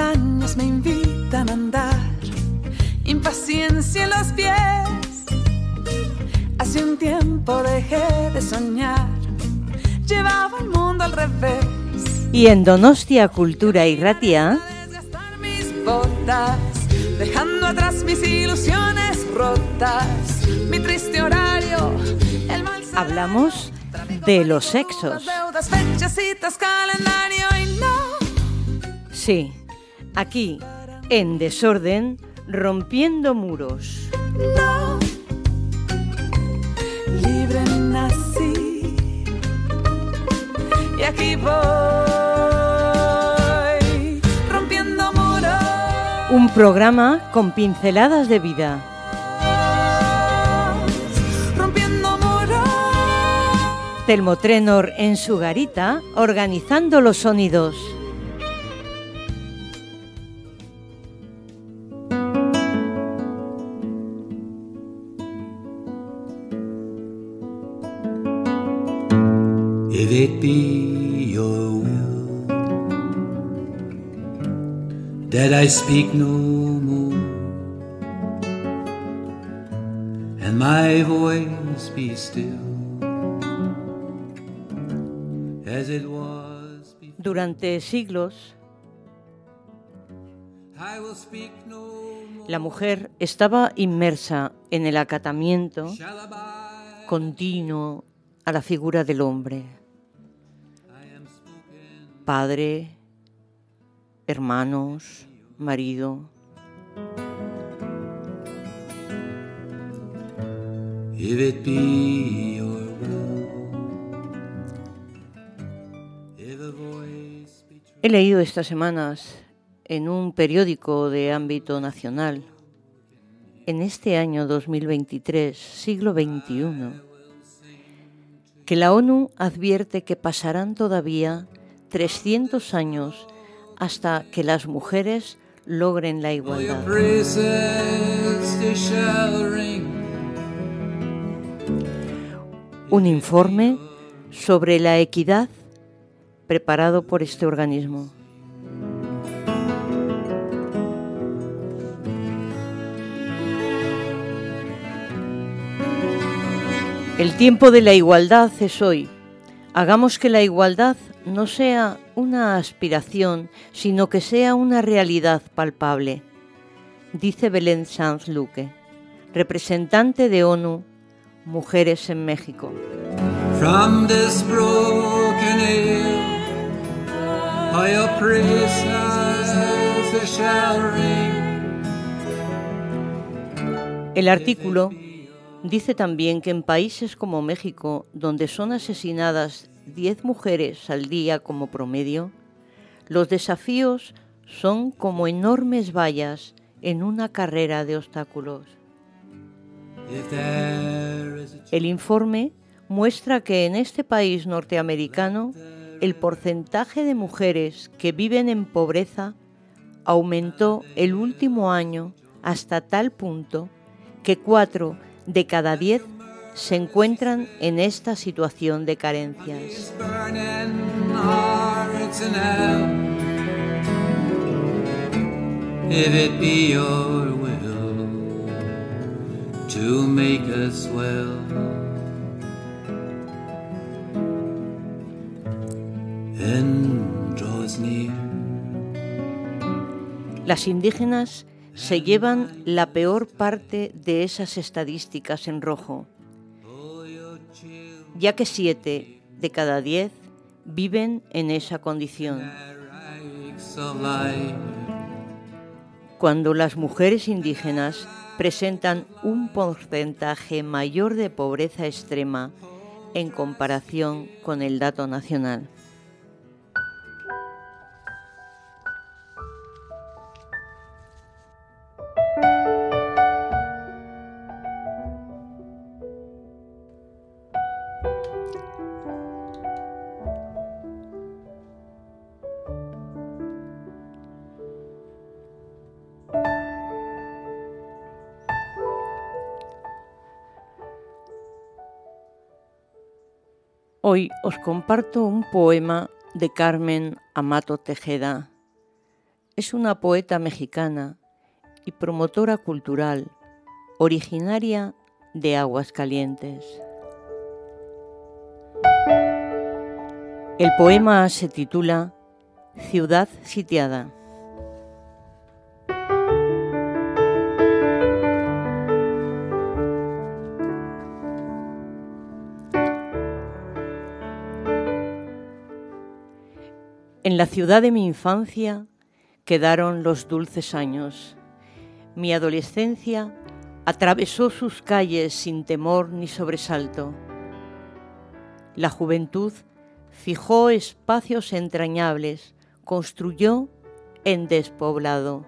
Montañas me invitan a andar, impaciencia en los pies. Hace un tiempo dejé de soñar, llevaba el mundo al revés. Y en Donostia Cultura y Ratia, mis botas, dejando atrás mis ilusiones rotas, mi triste horario, el mal hablamos de los sexos. fechas, calendario y no. Sí, aquí, en desorden, rompiendo muros. No, libre nací y aquí voy rompiendo muros. Un programa con pinceladas de vida. Rompiendo muros. Telmo Trenor en su garita, organizando los sonidos. If it be your will that I speak no more, and my voice be still as it was before, Durante siglos, la mujer estaba inmersa en el acatamiento continuo a la figura del hombre. Padre, hermanos, marido. True. He leído estas semanas en un periódico de ámbito nacional, en este año 2023, siglo XXI, que la ONU advierte que pasarán todavía 300 años hasta que las mujeres logren la igualdad. Un informe sobre la equidad preparado por este organismo. El tiempo de la igualdad es hoy. Hagamos que la igualdad no sea una aspiración, sino que sea una realidad palpable, dice Belén Sanz Luque, representante de ONU Mujeres en México. From this broken hill. El artículo dice también que en países como México, donde son asesinadas 10 mujeres al día como promedio, los desafíos son como enormes vallas en una carrera de obstáculos. El informe muestra que en este país norteamericano el porcentaje de mujeres que viven en pobreza aumentó el último año hasta tal punto que cuatro de cada diez se encuentran en esta situación de carencias. burning hearts in hell. If it be your will to make us well, and draw us near. Las indígenas se llevan la peor parte de esas estadísticas en rojo, ya que siete de cada diez viven en esa condición. Cuando las mujeres indígenas presentan un porcentaje mayor de pobreza extrema en comparación con el dato nacional. Hoy os comparto un poema de Carmen Amato Tejeda, es una poeta mexicana y promotora cultural originaria de Aguascalientes. El poema se titula Ciudad sitiada. En la ciudad de mi infancia quedaron los dulces años. Mi adolescencia atravesó sus calles sin temor ni sobresalto. La juventud fijó espacios entrañables, construyó en despoblado.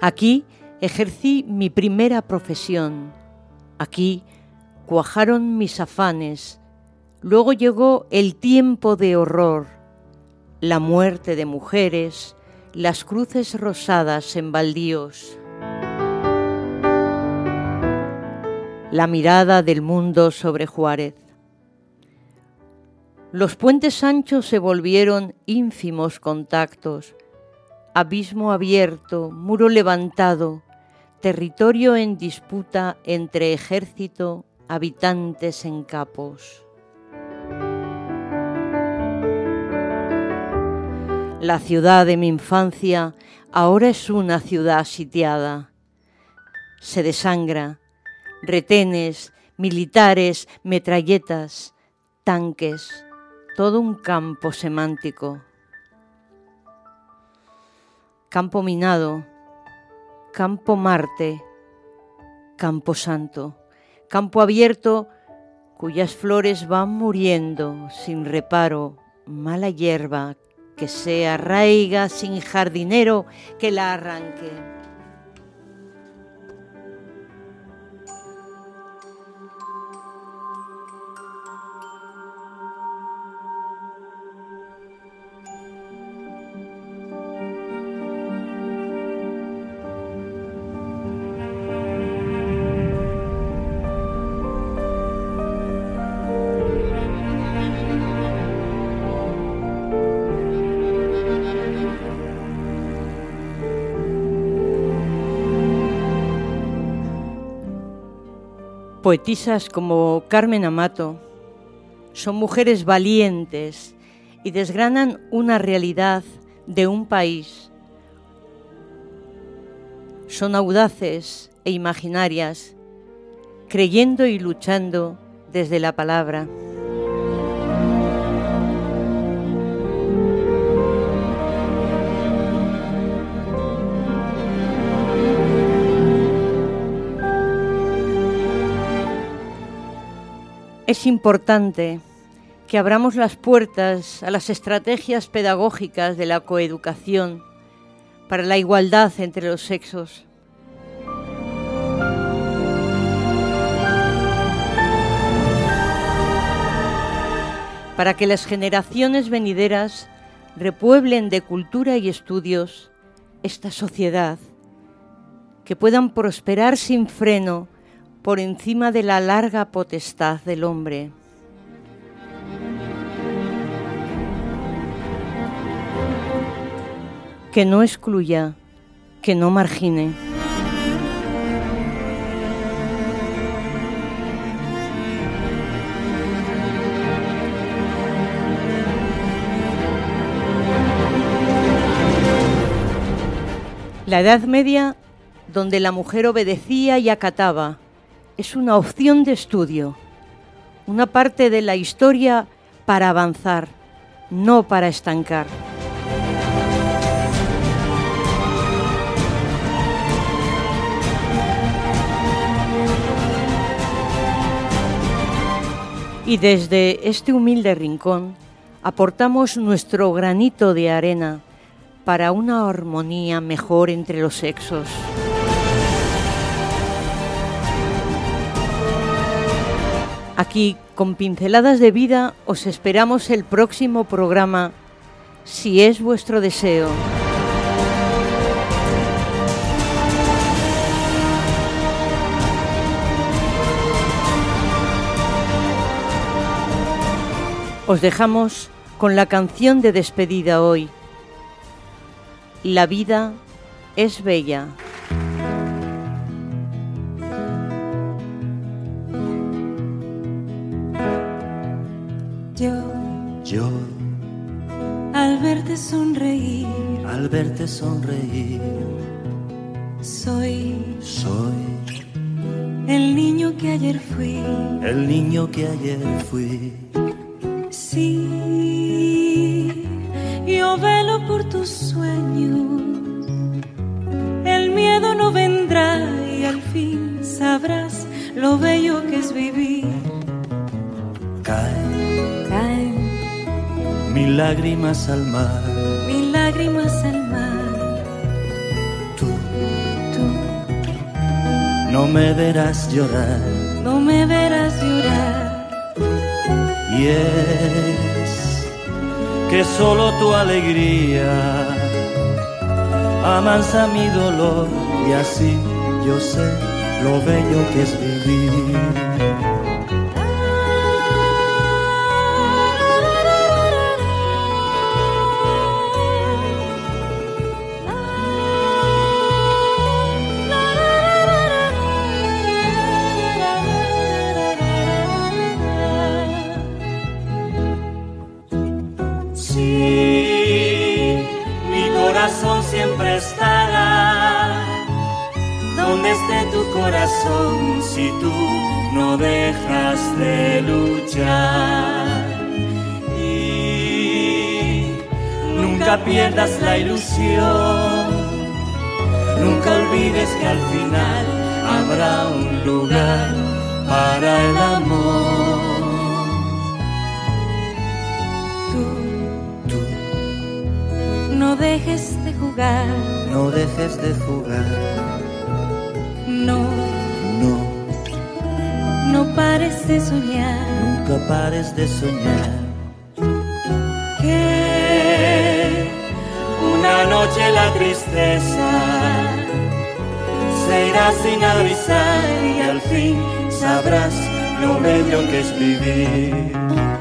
Aquí ejercí mi primera profesión. Aquí cuajaron mis afanes. Luego llegó el tiempo de horror, la muerte de mujeres, las cruces rosadas en baldíos. La mirada del mundo sobre Juárez. Los puentes anchos se volvieron ínfimos contactos, abismo abierto, muro levantado, territorio en disputa entre ejército habitantes en capos. La ciudad de mi infancia ahora es una ciudad sitiada. Se desangra, retenes, militares, metralletas, tanques, todo un campo semántico. Campo minado, campo Marte, campo santo campo abierto cuyas flores van muriendo sin reparo, mala hierba que se arraiga sin jardinero que la arranque. Poetisas como Carmen Amato son mujeres valientes y desgranan una realidad de un país. Son audaces e imaginarias, creyendo y luchando desde la palabra. Es importante que abramos las puertas a las estrategias pedagógicas de la coeducación para la igualdad entre los sexos. Para que las generaciones venideras repueblen de cultura y estudios esta sociedad, que puedan prosperar sin freno por encima de la larga potestad del hombre. Que no excluya, que no margine. La Edad Media, donde la mujer obedecía y acataba, es una opción de estudio, una parte de la historia para avanzar, no para estancar. Y desde este humilde rincón aportamos nuestro granito de arena para una armonía mejor entre los sexos. Aquí, con pinceladas de vida, os esperamos el próximo programa, si es vuestro deseo. Os dejamos con la canción de despedida hoy. La vida es bella. Yo, al verte sonreír, al verte sonreír, soy soy el niño que ayer fui. el niño que ayer fui. Sí, yo velo por tus sueños. El miedo no vendrá y al fin sabrás lo bello que es vivir. Caen mil lágrimas al mar. mil lágrimas al mar. Tú Tú no me verás llorar. no me verás llorar. Y es que solo tu alegría amansa mi dolor y así yo sé lo bello que es vivir. Esté tu corazón si tú no dejas de luchar. Y nunca pierdas la ilusión, nunca olvides que al final habrá un lugar para el amor. No dejes de jugar. no dejes de jugar, No, no, no pares de soñar. nunca pares de soñar. Que Una noche la tristeza se irá sin avisar y al fin sabrás lo bello que es vivir.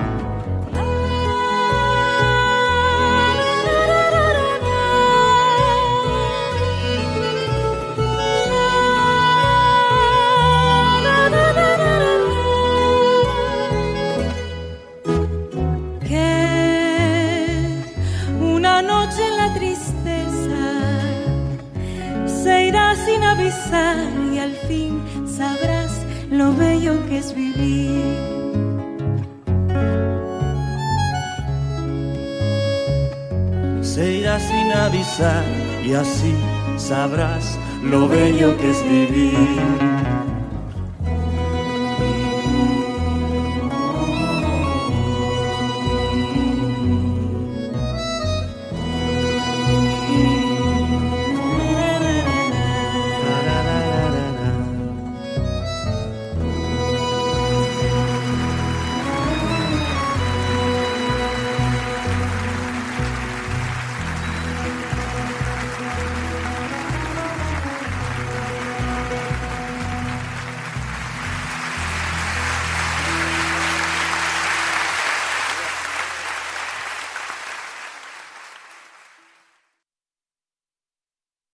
Sin avisar y así sabrás lo bello que es vivir.